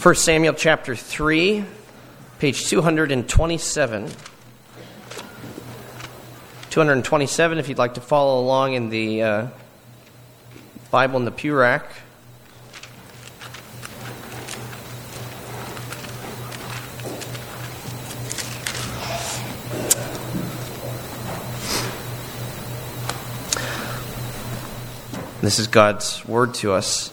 1 Samuel chapter 3, page 227. 227, if you'd like to follow along in the uh, Bible in the pew rack. This is God's word to us.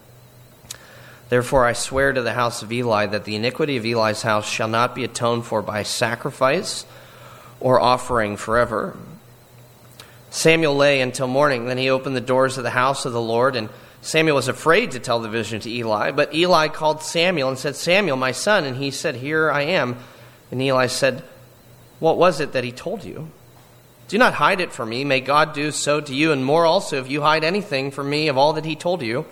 Therefore, I swear to the house of Eli that the iniquity of Eli's house shall not be atoned for by sacrifice or offering forever. Samuel lay until morning. Then he opened the doors of the house of the Lord, and Samuel was afraid to tell the vision to Eli. But Eli called Samuel and said, Samuel, my son. And he said, Here I am. And Eli said, What was it that he told you? Do not hide it from me. May God do so to you, and more also if you hide anything from me of all that he told you.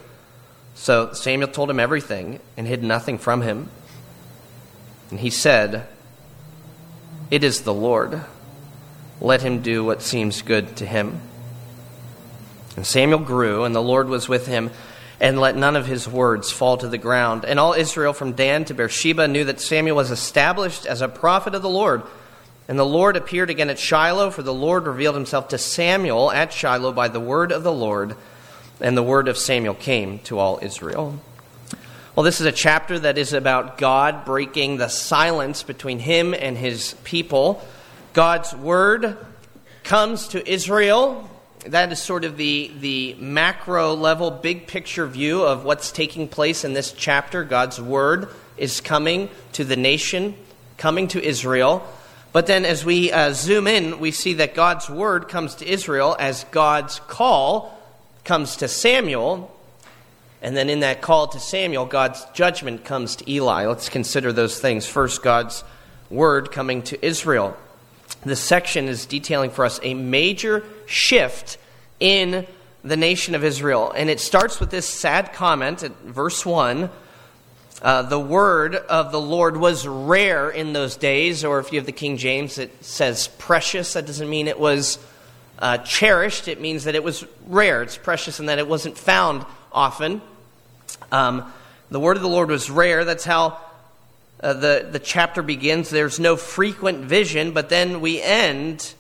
So Samuel told him everything and hid nothing from him. And he said, It is the Lord. Let him do what seems good to him. And Samuel grew, and the Lord was with him, and let none of his words fall to the ground. And all Israel from Dan to Beersheba knew that Samuel was established as a prophet of the Lord. And the Lord appeared again at Shiloh, for the Lord revealed himself to Samuel at Shiloh by the word of the Lord and the word of Samuel came to all Israel. Well, this is a chapter that is about God breaking the silence between him and his people. God's word comes to Israel. That is sort of the, the macro level, big picture view of what's taking place in this chapter. God's word is coming to the nation, coming to Israel. But then as we uh, zoom in, we see that God's word comes to Israel as God's call comes to Samuel, and then in that call to Samuel, God's judgment comes to Eli. Let's consider those things. First, God's word coming to Israel. This section is detailing for us a major shift in the nation of Israel. And it starts with this sad comment at verse 1. Uh, the word of the Lord was rare in those days, or if you have the King James, it says precious. That doesn't mean it was uh, cherished, it means that it was rare. It's precious and that it wasn't found often. Um, the word of the Lord was rare. That's how uh, the, the chapter begins. There's no frequent vision, but then we end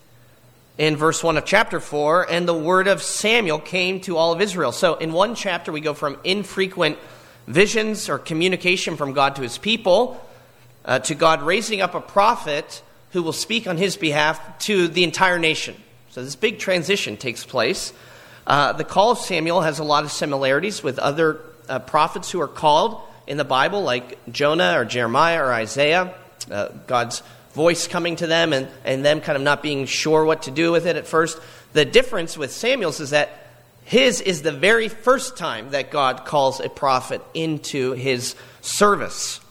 in verse 1 of chapter 4, and the word of Samuel came to all of Israel. So in one chapter, we go from infrequent visions or communication from God to his people uh, to God raising up a prophet who will speak on his behalf to the entire nation. So this big transition takes place. Uh, the call of Samuel has a lot of similarities with other uh, prophets who are called in the Bible, like Jonah or Jeremiah or Isaiah, uh, God's voice coming to them and, and them kind of not being sure what to do with it at first. The difference with Samuel's is that his is the very first time that God calls a prophet into his service.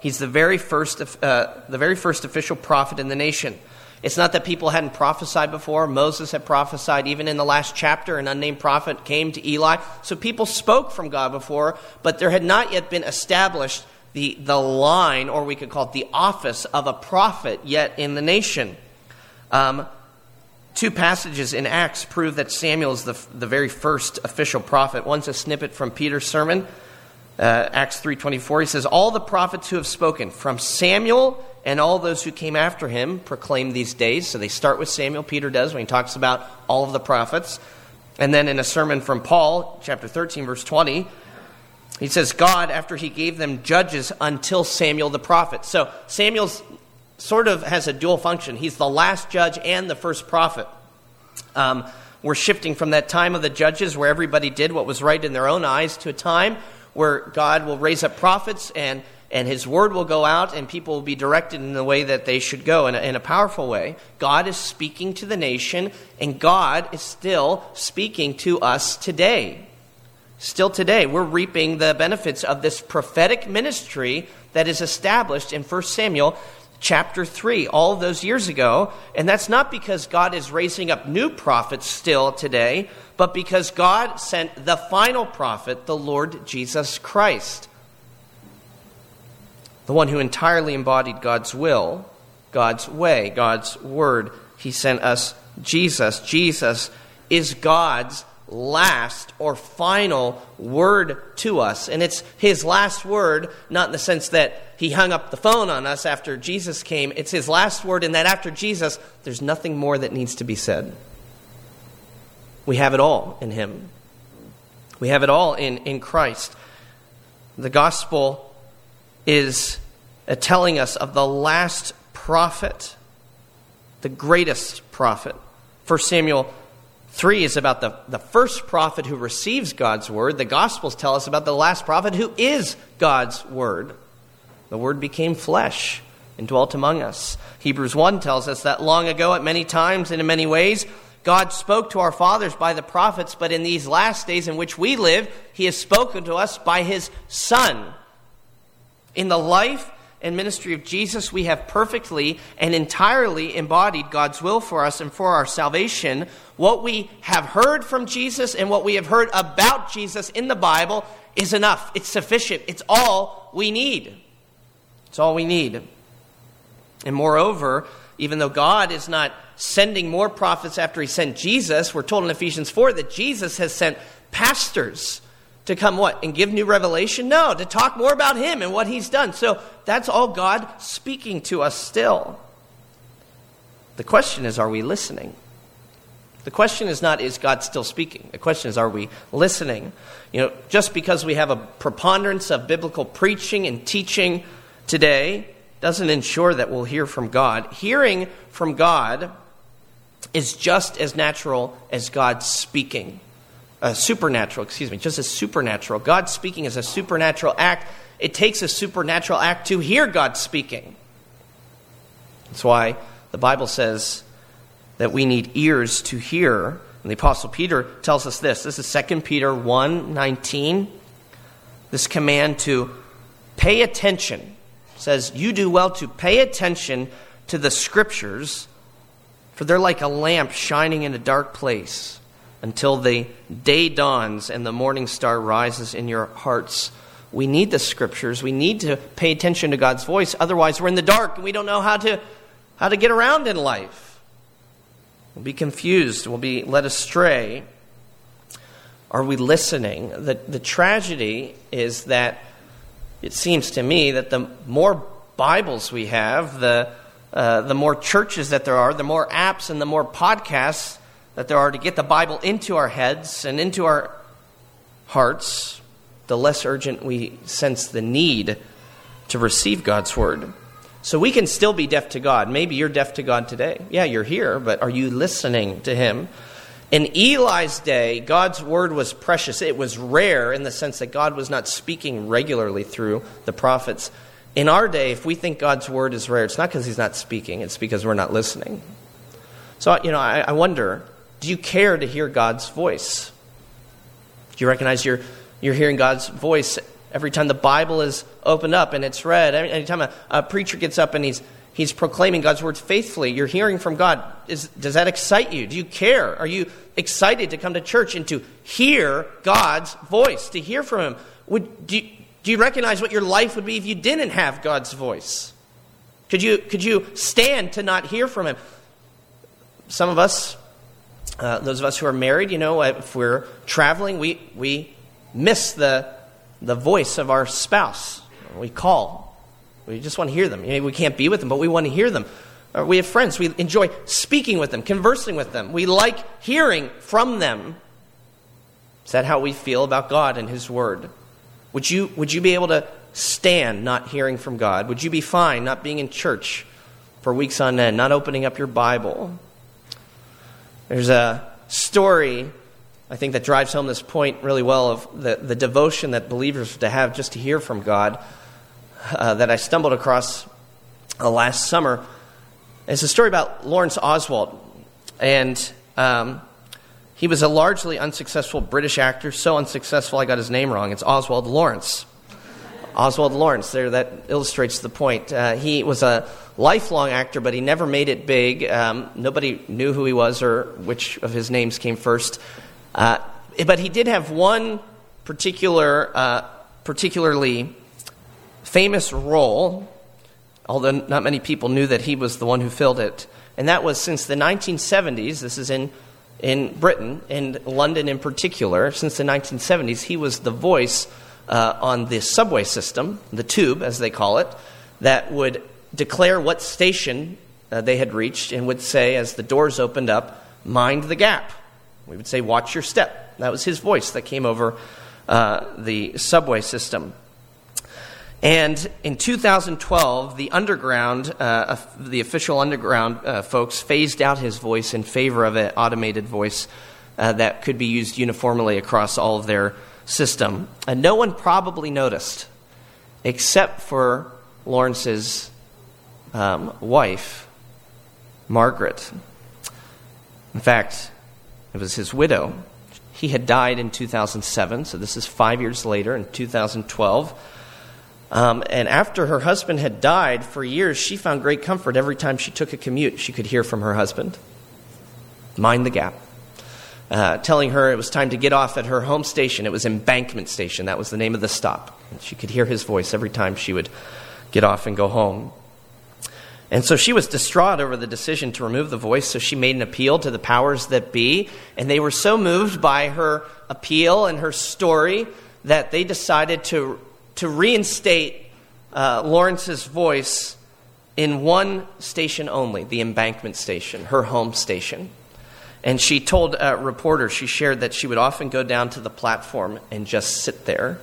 He's the very first, uh, the very first official prophet in the nation. It's not that people hadn't prophesied before. Moses had prophesied. Even in the last chapter, an unnamed prophet came to Eli. So people spoke from God before, but there had not yet been established the, the line, or we could call it the office of a prophet yet in the nation. Um, two passages in Acts prove that Samuel is the, the very first official prophet. One's a snippet from Peter's sermon, uh, Acts 3.24. He says, All the prophets who have spoken, from Samuel and all those who came after him, proclaim these days. So they start with Samuel, Peter does, when he talks about all of the prophets. And then in a sermon from Paul, chapter 13, verse 20, he says, God, after he gave them judges until Samuel the prophet. So Samuel's sort of has a dual function. He's the last judge and the first prophet. Um, we're shifting from that time of the judges where everybody did what was right in their own eyes to a time where God will raise up prophets and, and his word will go out and people will be directed in the way that they should go in a, in a powerful way. God is speaking to the nation and God is still speaking to us today. Still today, we're reaping the benefits of this prophetic ministry that is established in 1 Samuel chapter 3, all those years ago. And that's not because God is raising up new prophets still today, but because God sent the final prophet, the Lord Jesus Christ. The one who entirely embodied God's will, God's way, God's word. He sent us Jesus. Jesus is God's last or final word to us. And it's his last word, not in the sense that he hung up the phone on us after Jesus came. It's his last word, in that after Jesus, there's nothing more that needs to be said. We have it all in him. We have it all in, in Christ. The gospel is telling us of the last prophet, the greatest prophet. 1 Samuel 3 is about the, the first prophet who receives God's word. The Gospels tell us about the last prophet who is God's word. The word became flesh and dwelt among us. Hebrews 1 tells us that long ago, at many times and in many ways, God spoke to our fathers by the prophets, but in these last days in which we live, He has spoken to us by His Son. In the life and ministry of Jesus, we have perfectly and entirely embodied God's will for us and for our salvation. What we have heard from Jesus and what we have heard about Jesus in the Bible is enough. It's sufficient. It's all we need. It's all we need. And moreover, even though God is not sending more prophets after he sent Jesus, we're told in Ephesians 4 that Jesus has sent pastors to come what? And give new revelation? No, to talk more about him and what he's done. So that's all God speaking to us still. The question is, are we listening? The question is not, is God still speaking? The question is, are we listening? You know, just because we have a preponderance of biblical preaching and teaching today doesn't ensure that we'll hear from God. Hearing from God is just as natural as God speaking uh, supernatural, excuse me, just as supernatural. God speaking is a supernatural act. It takes a supernatural act to hear God speaking. That's why the Bible says that we need ears to hear. And the Apostle Peter tells us this. This is 2 Peter 1 19. This command to pay attention says, You do well to pay attention to the scriptures, for they're like a lamp shining in a dark place until the day dawns and the morning star rises in your hearts. We need the scriptures. We need to pay attention to God's voice. Otherwise, we're in the dark and we don't know how to, how to get around in life. We'll be confused. We'll be led astray. Are we listening? The, the tragedy is that it seems to me that the more Bibles we have, the, uh, the more churches that there are, the more apps and the more podcasts that there are to get the Bible into our heads and into our hearts, the less urgent we sense the need to receive God's Word. So we can still be deaf to God. Maybe you're deaf to God today. Yeah, you're here, but are you listening to Him? In Eli's day, God's word was precious. It was rare in the sense that God was not speaking regularly through the prophets. In our day, if we think God's word is rare, it's not because he's not speaking, it's because we're not listening. So, you know, I, I wonder do you care to hear God's voice? Do you recognize you're, you're hearing God's voice every time the Bible is opened up and it's read? Anytime a, a preacher gets up and he's He's proclaiming God's words faithfully. You're hearing from God. Is, does that excite you? Do you care? Are you excited to come to church and to hear God's voice, to hear from Him? Would, do, you, do you recognize what your life would be if you didn't have God's voice? Could you, could you stand to not hear from Him? Some of us, uh, those of us who are married, you know, if we're traveling, we, we miss the, the voice of our spouse. We call we just want to hear them. we can't be with them, but we want to hear them. Or we have friends. We enjoy speaking with them, conversing with them. We like hearing from them. Is that how we feel about God and His Word? Would you, would you be able to stand not hearing from God? Would you be fine not being in church for weeks on end, not opening up your Bible? There's a story, I think, that drives home this point really well of the, the devotion that believers to have just to hear from God uh, that I stumbled across uh, last summer. It's a story about Laurence Oswald. And um, he was a largely unsuccessful British actor, so unsuccessful I got his name wrong. It's Oswald Laurence. Oswald Laurence, there, that illustrates the point. Uh, he was a lifelong actor, but he never made it big. Um, nobody knew who he was or which of his names came first. Uh, but he did have one particular, uh, particularly famous role, although not many people knew that he was the one who filled it. And that was since the 1970s, this is in, in Britain, in London in particular, since the 1970s, he was the voice uh, on the subway system, the tube, as they call it, that would declare what station uh, they had reached and would say, as the doors opened up, mind the gap. We would say, watch your step. That was his voice that came over uh, the subway system. And in 2012, the underground, uh, the official underground uh, folks phased out his voice in favor of an automated voice uh, that could be used uniformly across all of their system. And no one probably noticed, except for Laurence's um, wife, Margaret. In fact, it was his widow. He had died in 2007, so this is five years later, in 2012. Um, and after her husband had died for years, she found great comfort every time she took a commute. She could hear from her husband. Mind the gap. Uh, telling her it was time to get off at her home station. It was Embankment Station. That was the name of the stop. And she could hear his voice every time she would get off and go home. And so she was distraught over the decision to remove the voice, so she made an appeal to the powers that be. And they were so moved by her appeal and her story that they decided to to reinstate uh, Laurence's voice in one station only, the embankment station, her home station. And she told a reporter, she shared that she would often go down to the platform and just sit there.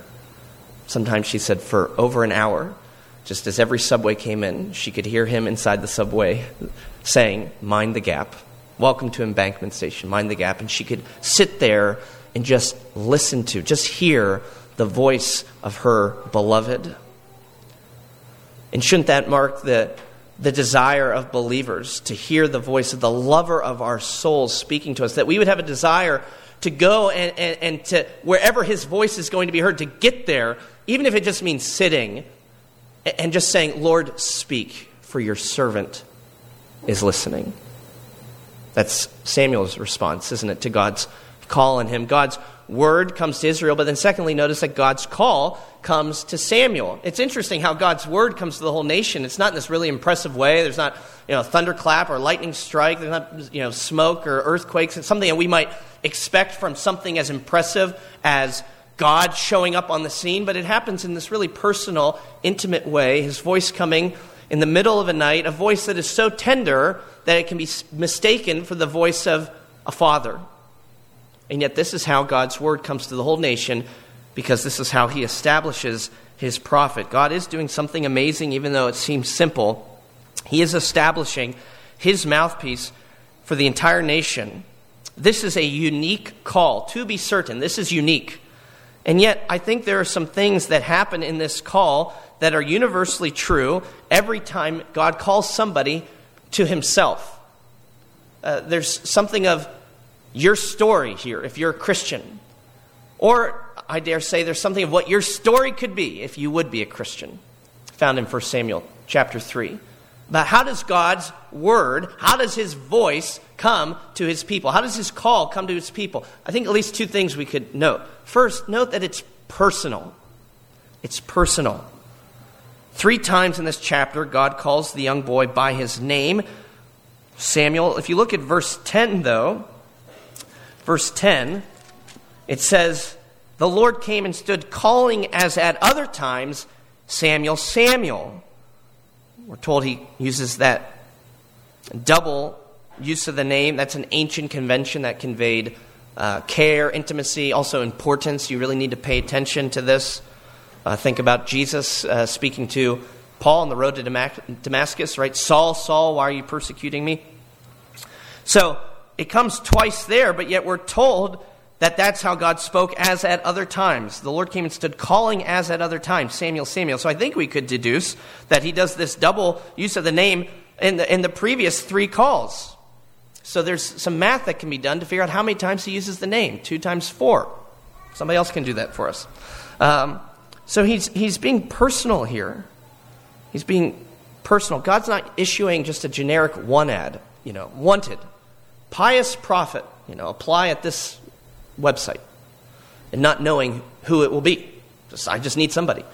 Sometimes she said for over an hour, just as every subway came in, she could hear him inside the subway saying, Mind the gap. Welcome to Embankment Station, mind the gap. And she could sit there and just listen to, just hear the voice of her beloved. And shouldn't that mark the, the desire of believers to hear the voice of the lover of our souls speaking to us? That we would have a desire to go and, and, and to wherever his voice is going to be heard, to get there, even if it just means sitting and just saying, Lord, speak, for your servant is listening. That's Samuel's response, isn't it, to God's call on him? God's word comes to Israel, but then secondly, notice that God's call comes to Samuel. It's interesting how God's word comes to the whole nation. It's not in this really impressive way. There's not, you know, thunderclap or lightning strike. There's not, you know, smoke or earthquakes. It's something that we might expect from something as impressive as God showing up on the scene, but it happens in this really personal, intimate way. His voice coming in the middle of a night, a voice that is so tender that it can be mistaken for the voice of a father. And yet, this is how God's word comes to the whole nation because this is how he establishes his prophet. God is doing something amazing, even though it seems simple. He is establishing his mouthpiece for the entire nation. This is a unique call, to be certain. This is unique. And yet, I think there are some things that happen in this call that are universally true every time God calls somebody to himself. Uh, there's something of your story here if you're a Christian. Or, I dare say, there's something of what your story could be if you would be a Christian, found in 1 Samuel chapter 3. But how does God's word, how does his voice come to his people? How does his call come to his people? I think at least two things we could note. First, note that it's personal. It's personal. Three times in this chapter, God calls the young boy by his name, Samuel. If you look at verse 10, though, verse 10, it says, The Lord came and stood calling as at other times, Samuel, Samuel. We're told he uses that double use of the name. That's an ancient convention that conveyed uh, care, intimacy, also importance. You really need to pay attention to this. Uh, think about Jesus uh, speaking to Paul on the road to Damascus, right? Saul, Saul, why are you persecuting me? So it comes twice there, but yet we're told that that's how God spoke as at other times. The Lord came and stood calling as at other times, Samuel, Samuel. So I think we could deduce that he does this double use of the name in the, in the previous three calls. So there's some math that can be done to figure out how many times he uses the name. Two times four. Somebody else can do that for us. Um, so he's, he's being personal here. He's being personal. God's not issuing just a generic one ad, you know, wanted. Pious prophet, you know, apply at this website. And not knowing who it will be. Just, I just need somebody.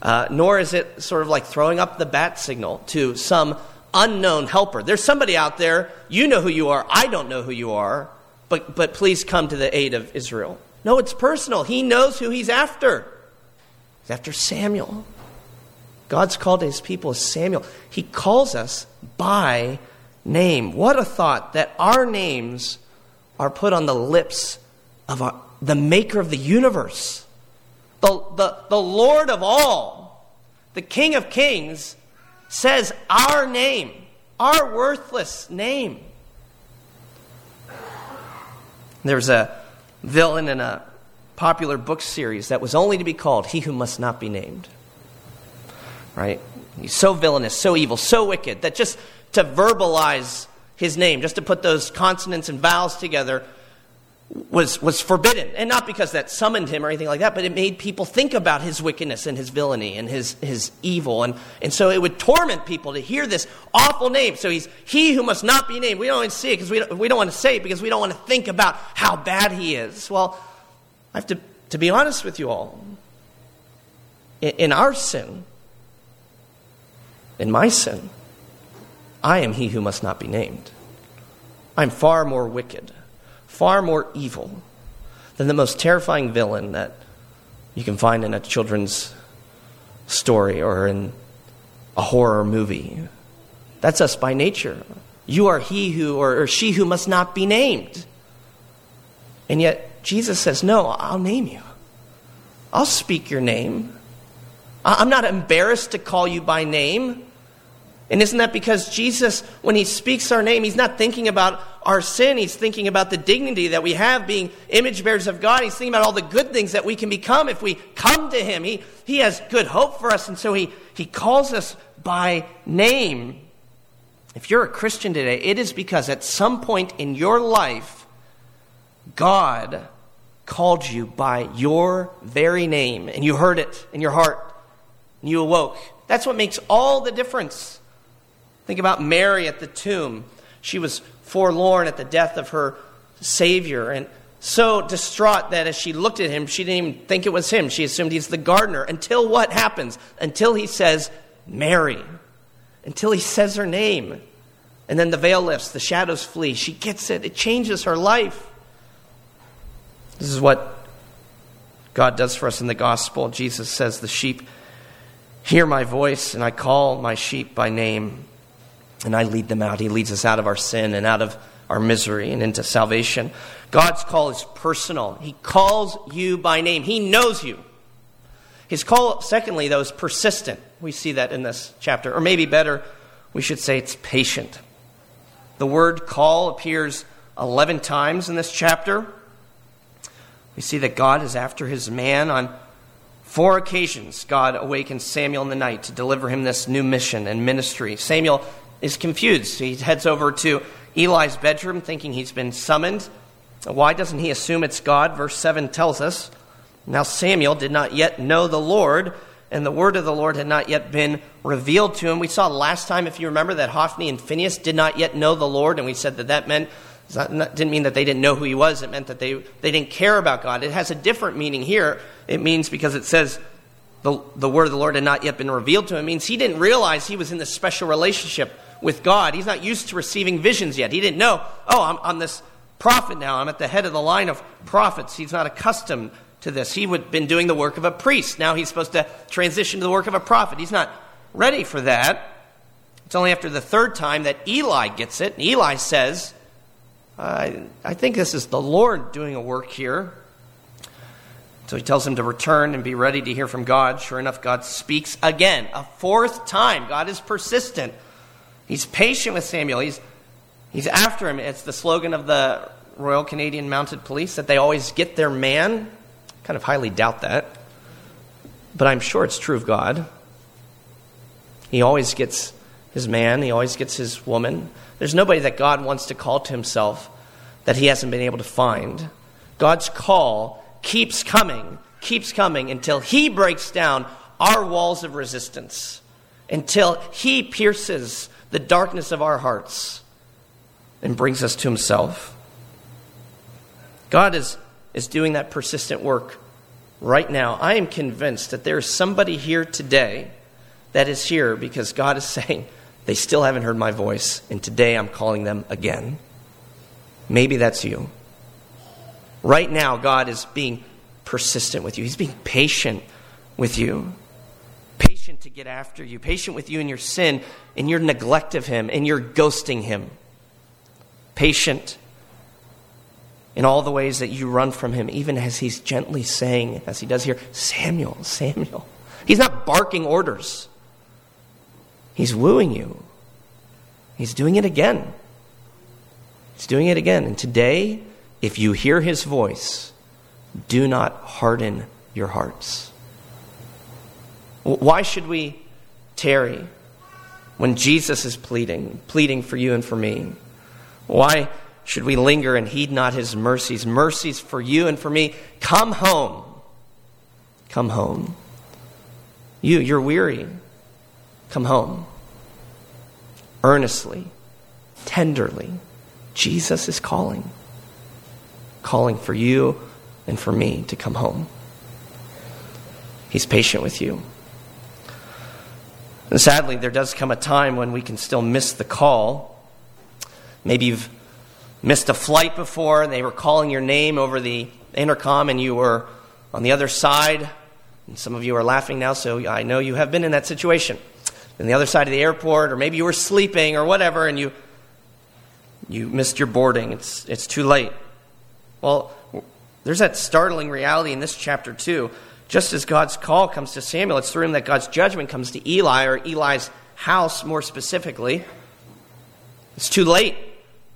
Uh, nor is it sort of like throwing up the bat signal to some unknown helper. There's somebody out there, you know who you are, I don't know who you are, but, but please come to the aid of Israel. No, it's personal. He knows who he's after He's after Samuel. God's called his people as Samuel. He calls us by name. What a thought that our names are put on the lips of our, the maker of the universe, the, the, the Lord of all, the King of kings, says our name, our worthless name. There's a villain in a popular book series that was only to be called He Who Must Not Be Named. Right? He's so villainous, so evil, so wicked that just to verbalize his name, just to put those consonants and vowels together, was, was forbidden. And not because that summoned him or anything like that, but it made people think about his wickedness and his villainy and his, his evil. And, and so it would torment people to hear this awful name. So he's he who must not be named. We don't to see it because we don't, we don't want to say it because we don't want to think about how bad he is. Well, I have to, to be honest with you all. In, in our sin, in my sin, I am he who must not be named. I'm far more wicked, far more evil than the most terrifying villain that you can find in a children's story or in a horror movie. That's us by nature. You are he who, or, or she who must not be named. And yet, Jesus says, No, I'll name you. I'll speak your name. I'm not embarrassed to call you by name. And isn't that because Jesus, when he speaks our name, he's not thinking about our sin. He's thinking about the dignity that we have being image bearers of God. He's thinking about all the good things that we can become if we come to him. He, he has good hope for us, and so he, he calls us by name. If you're a Christian today, it is because at some point in your life, God called you by your very name, and you heard it in your heart, and you awoke. That's what makes all the difference. Think about Mary at the tomb. She was forlorn at the death of her Savior, and so distraught that as she looked at him, she didn't even think it was him. She assumed he's the gardener. Until what happens? Until he says, Mary. Until he says her name. And then the veil lifts, the shadows flee. She gets it. It changes her life. This is what God does for us in the gospel. Jesus says, The sheep hear my voice, and I call my sheep by name, and I lead them out. He leads us out of our sin and out of our misery and into salvation. God's call is personal. He calls you by name, He knows you. His call, secondly, though, is persistent. We see that in this chapter. Or maybe better, we should say it's patient. The word call appears 11 times in this chapter. We see that God is after his man on four occasions. God awakens Samuel in the night to deliver him this new mission and ministry. Samuel is confused. He heads over to Eli's bedroom thinking he's been summoned. Why doesn't he assume it's God? Verse 7 tells us Now Samuel did not yet know the Lord, and the word of the Lord had not yet been revealed to him. We saw last time, if you remember, that Hophni and Phinehas did not yet know the Lord, and we said that that meant didn't mean that they didn't know who he was. It meant that they, they didn't care about God. It has a different meaning here. It means because it says the, the word of the Lord had not yet been revealed to him. It means he didn't realize he was in this special relationship with God. He's not used to receiving visions yet. He didn't know, oh, I'm, this prophet now. I'm at the head of the line of prophets. He's not accustomed to this. He would been doing the work of a priest. Now he's supposed to transition to the work of a prophet. He's not ready for that. It's only after the third time that Eli gets it. And Eli says, I, I think this is the Lord doing a work here. So he tells him to return and be ready to hear from God. Sure enough, God speaks again, a fourth time. God is persistent. He's patient with Samuel. He's, he's after him. It's the slogan of the Royal Canadian Mounted Police that they always get their man kind of highly doubt that. But I'm sure it's true of God. He always gets his man, he always gets his woman. There's nobody that God wants to call to himself that he hasn't been able to find. God's call keeps coming, keeps coming until he breaks down our walls of resistance, until he pierces the darkness of our hearts and brings us to himself. God is is doing that persistent work right now. I am convinced that there is somebody here today that is here because God is saying, they still haven't heard my voice, and today I'm calling them again. Maybe that's you. Right now, God is being persistent with you, He's being patient with you. To get after you, patient with you in your sin, in your neglect of Him, in your ghosting Him. Patient in all the ways that you run from him, even as he's gently saying, as he does here, Samuel, Samuel. He's not barking orders, he's wooing you. He's doing it again. He's doing it again. And today, if you hear his voice, do not harden your hearts. Why should we tarry when Jesus is pleading, pleading for you and for me? Why should we linger and heed not his mercies? Mercies for you and for me. Come home. Come home. You, you're weary. Come home. Earnestly, tenderly, Jesus is calling. Calling for you and for me to come home. He's patient with you. And sadly, there does come a time when we can still miss the call. Maybe you've missed a flight before and they were calling your name over the intercom and you were on the other side. And some of you are laughing now, so I know you have been in that situation. On the other side of the airport, or maybe you were sleeping or whatever, and you you missed your boarding. It's it's too late. Well, there's that startling reality in this chapter too. Just as God's call comes to Samuel, it's through him that God's judgment comes to Eli, or Eli's house more specifically. It's too late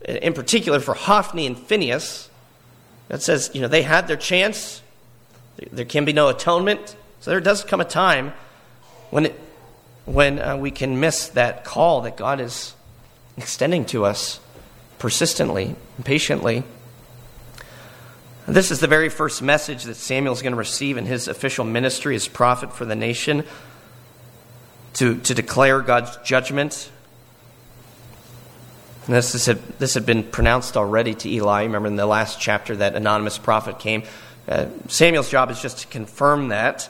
in particular for Hophni and Phinehas. that says, you know, they had their chance. There can be no atonement. So there does come a time when, it, when uh, we can miss that call that God is extending to us persistently patiently. This is the very first message that Samuel is going to receive in his official ministry as prophet for the nation to, to declare God's judgment this, this, had, this had been pronounced already to Eli. Remember in the last chapter that anonymous prophet came. Uh, Samuel's job is just to confirm that.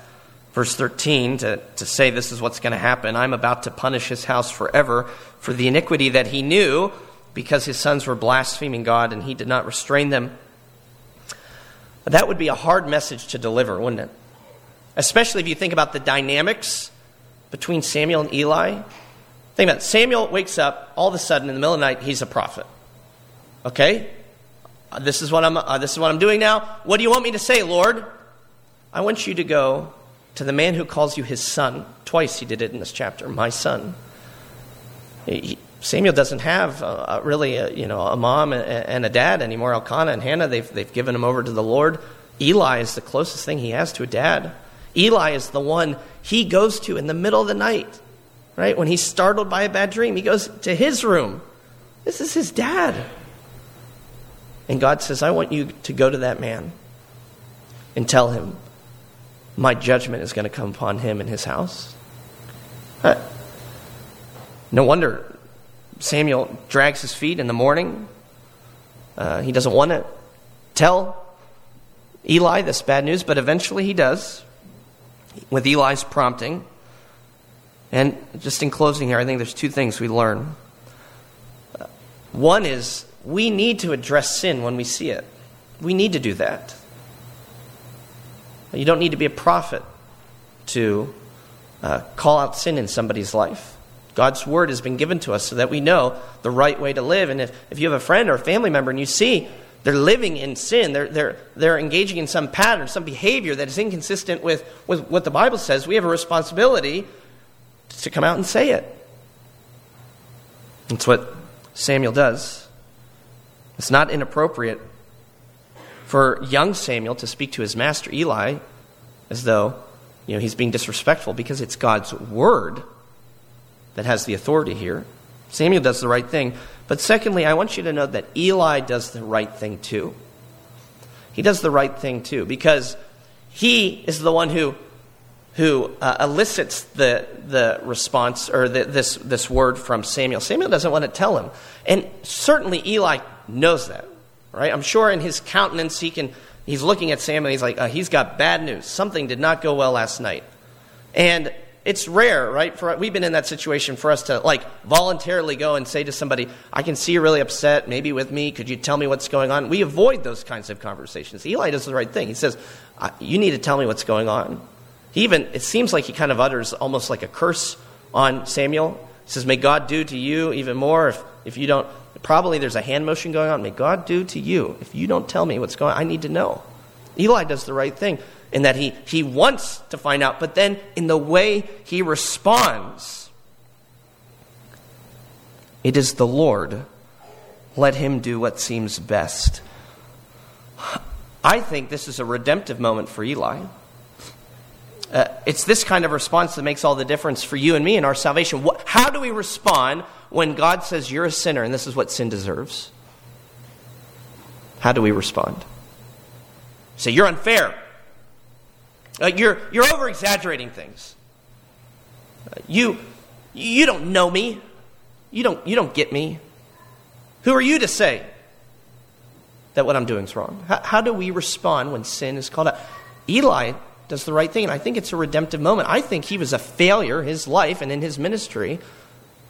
Verse 13, to, to say this is what's going to happen. I'm about to punish his house forever for the iniquity that he knew because his sons were blaspheming God and he did not restrain them. That would be a hard message to deliver, wouldn't it? Especially if you think about the dynamics between Samuel and Eli. Think about it. Samuel wakes up all of a sudden in the middle of the night, he's a prophet. Okay? Uh, this is what I'm uh, this is what I'm doing now. What do you want me to say, Lord? I want you to go to the man who calls you his son. Twice he did it in this chapter, my son. He, Samuel doesn't have uh, really a, you know, a mom and a dad anymore. Elkanah and Hannah, they've, they've given him over to the Lord. Eli is the closest thing he has to a dad. Eli is the one he goes to in the middle of the night, right? When he's startled by a bad dream, he goes to his room. This is his dad. And God says, I want you to go to that man and tell him, my judgment is going to come upon him and his house. No wonder Samuel drags his feet in the morning. Uh, he doesn't want to tell Eli this bad news, but eventually he does with Eli's prompting. And just in closing here, I think there's two things we learn. One is we need to address sin when we see it. We need to do that. You don't need to be a prophet to uh, call out sin in somebody's life. God's word has been given to us so that we know the right way to live. And if, if you have a friend or a family member and you see they're living in sin, they're, they're, they're engaging in some pattern, some behavior that is inconsistent with, with what the Bible says, we have a responsibility to come out and say it. That's what Samuel does. It's not inappropriate for young Samuel to speak to his master Eli as though you know, he's being disrespectful because it's God's word that has the authority here. Samuel does the right thing. But secondly, I want you to know that Eli does the right thing too. He does the right thing too because he is the one who who uh, elicits the, the response or the, this, this word from Samuel. Samuel doesn't want to tell him. And certainly Eli knows that, right? I'm sure in his countenance he can, he's looking at Samuel he's like, uh, he's got bad news. Something did not go well last night. And it's rare, right? For, we've been in that situation for us to like voluntarily go and say to somebody, I can see you're really upset, maybe with me. Could you tell me what's going on? We avoid those kinds of conversations. Eli does the right thing. He says, uh, You need to tell me what's going on. He even, it seems like he kind of utters almost like a curse on Samuel. He says, May God do to you even more if, if you don't. Probably there's a hand motion going on. May God do to you if you don't tell me what's going on. I need to know. Eli does the right thing in that he, he wants to find out, but then in the way he responds, it is the Lord. Let him do what seems best. I think this is a redemptive moment for Eli. Uh, it's this kind of response that makes all the difference for you and me in our salvation. What, how do we respond when God says you're a sinner and this is what sin deserves? How do we respond? Say, you're unfair. Uh, you're, you're over exaggerating things. Uh, you, you don't know me. You don't, you don't get me. Who are you to say that what I'm doing is wrong? How, how do we respond when sin is called out? Eli does the right thing, and I think it's a redemptive moment. I think he was a failure his life and in his ministry,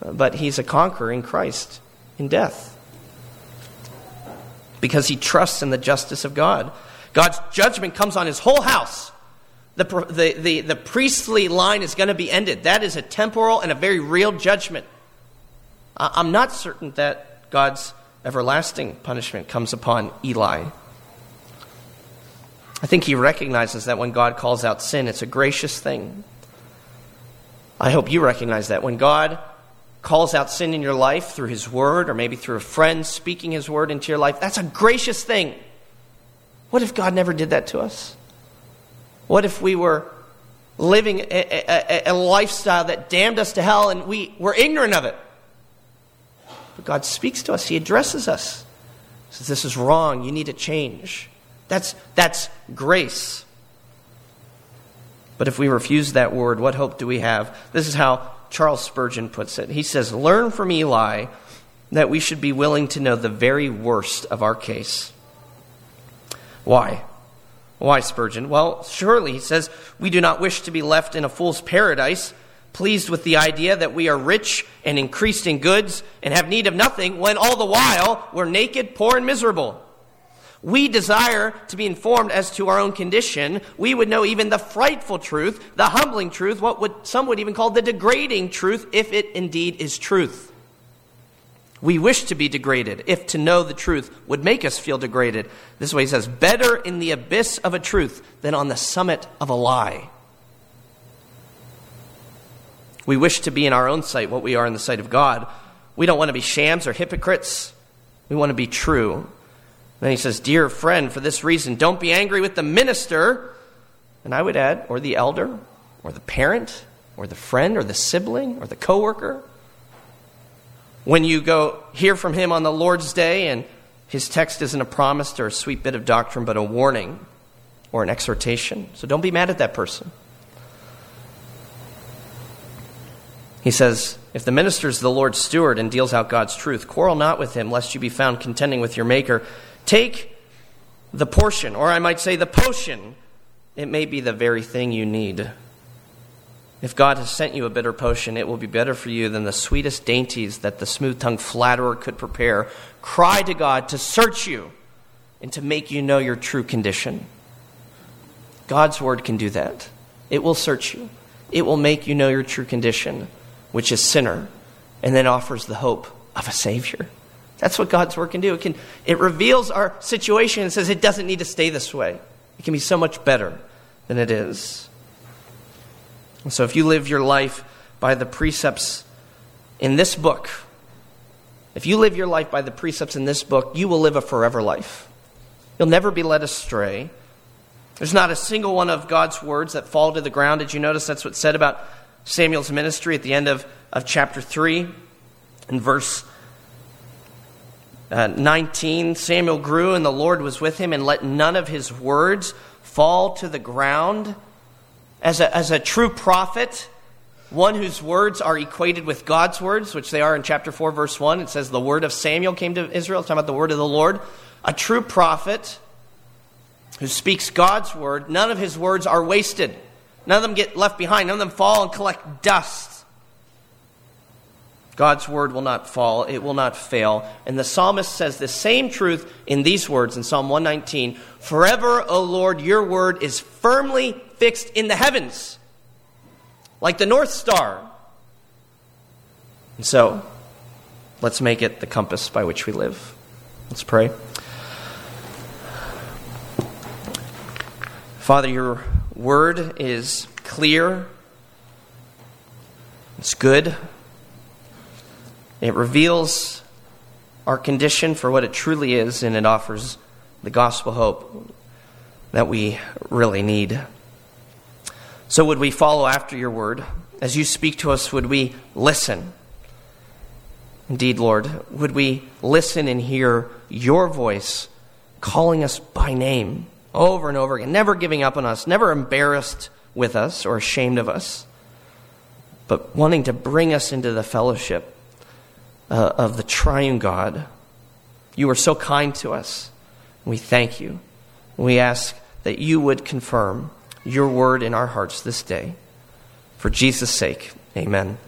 but he's a conqueror in Christ in death because he trusts in the justice of God. God's judgment comes on his whole house the, the, the, the priestly line is going to be ended. That is a temporal and a very real judgment. I'm not certain that God's everlasting punishment comes upon Eli. I think he recognizes that when God calls out sin, it's a gracious thing. I hope you recognize that. When God calls out sin in your life through his word, or maybe through a friend speaking his word into your life, that's a gracious thing. What if God never did that to us? What if we were living a, a, a, lifestyle that damned us to hell and we were ignorant of it? But God speaks to us, He addresses us. He says, This is wrong. You need to change. That's, that's grace. But if we refuse that word, what hope do we have? This is how Charles Spurgeon puts it. He says, Learn from Eli that we should be willing to know the very worst of our case. Why? Why, Spurgeon? Well, surely, he says, we do not wish to be left in a fool's paradise, pleased with the idea that we are rich and increased in goods and have need of nothing, when all the while we're naked, poor, and miserable. We desire to be informed as to our own condition. We would know even the frightful truth, the humbling truth, what would, some would even call the degrading truth, if it indeed is truth. We wish to be degraded if to know the truth would make us feel degraded. This is what he says better in the abyss of a truth than on the summit of a lie. We wish to be in our own sight what we are in the sight of God. We don't want to be shams or hypocrites. We want to be true. Then he says, Dear friend, for this reason, don't be angry with the minister. And I would add, or the elder, or the parent, or the friend, or the sibling, or the coworker. When you go hear from him on the Lord's day and his text isn't a promise or a sweet bit of doctrine, but a warning or an exhortation. So don't be mad at that person. He says, If the minister is the Lord's steward and deals out God's truth, quarrel not with him, lest you be found contending with your Maker. Take the portion, or I might say the potion. It may be the very thing you need. If God has sent you a bitter potion, it will be better for you than the sweetest dainties that the smooth tongued flatterer could prepare. Cry to God to search you and to make you know your true condition. God's word can do that. It will search you, it will make you know your true condition, which is sinner, and then offers the hope of a Savior. That's what God's word can do. It, can, it reveals our situation and says it doesn't need to stay this way. It can be so much better than it is. And so if you live your life by the precepts in this book, if you live your life by the precepts in this book, you will live a forever life. You'll never be led astray. There's not a single one of God's words that fall to the ground. Did you notice that's what's said about Samuel's ministry at the end of, of chapter 3? In verse uh, 19, Samuel grew and the Lord was with him and let none of his words fall to the ground. As a, as a true prophet, one whose words are equated with God's words, which they are in chapter 4, verse 1, it says, The word of Samuel came to Israel, it's talking about the word of the Lord. A true prophet who speaks God's word, none of his words are wasted. None of them get left behind. None of them fall and collect dust. God's word will not fall, it will not fail. And the psalmist says the same truth in these words in Psalm 119 Forever, O Lord, your word is firmly fixed in the heavens, like the North Star. And so, let's make it the compass by which we live. Let's pray. Father, your word is clear, it's good. It reveals our condition for what it truly is, and it offers the gospel hope that we really need. So, would we follow after your word? As you speak to us, would we listen? Indeed, Lord, would we listen and hear your voice calling us by name over and over again, never giving up on us, never embarrassed with us or ashamed of us, but wanting to bring us into the fellowship uh, of the triune God. You are so kind to us. We thank you. We ask that you would confirm your word in our hearts this day. For Jesus' sake, amen.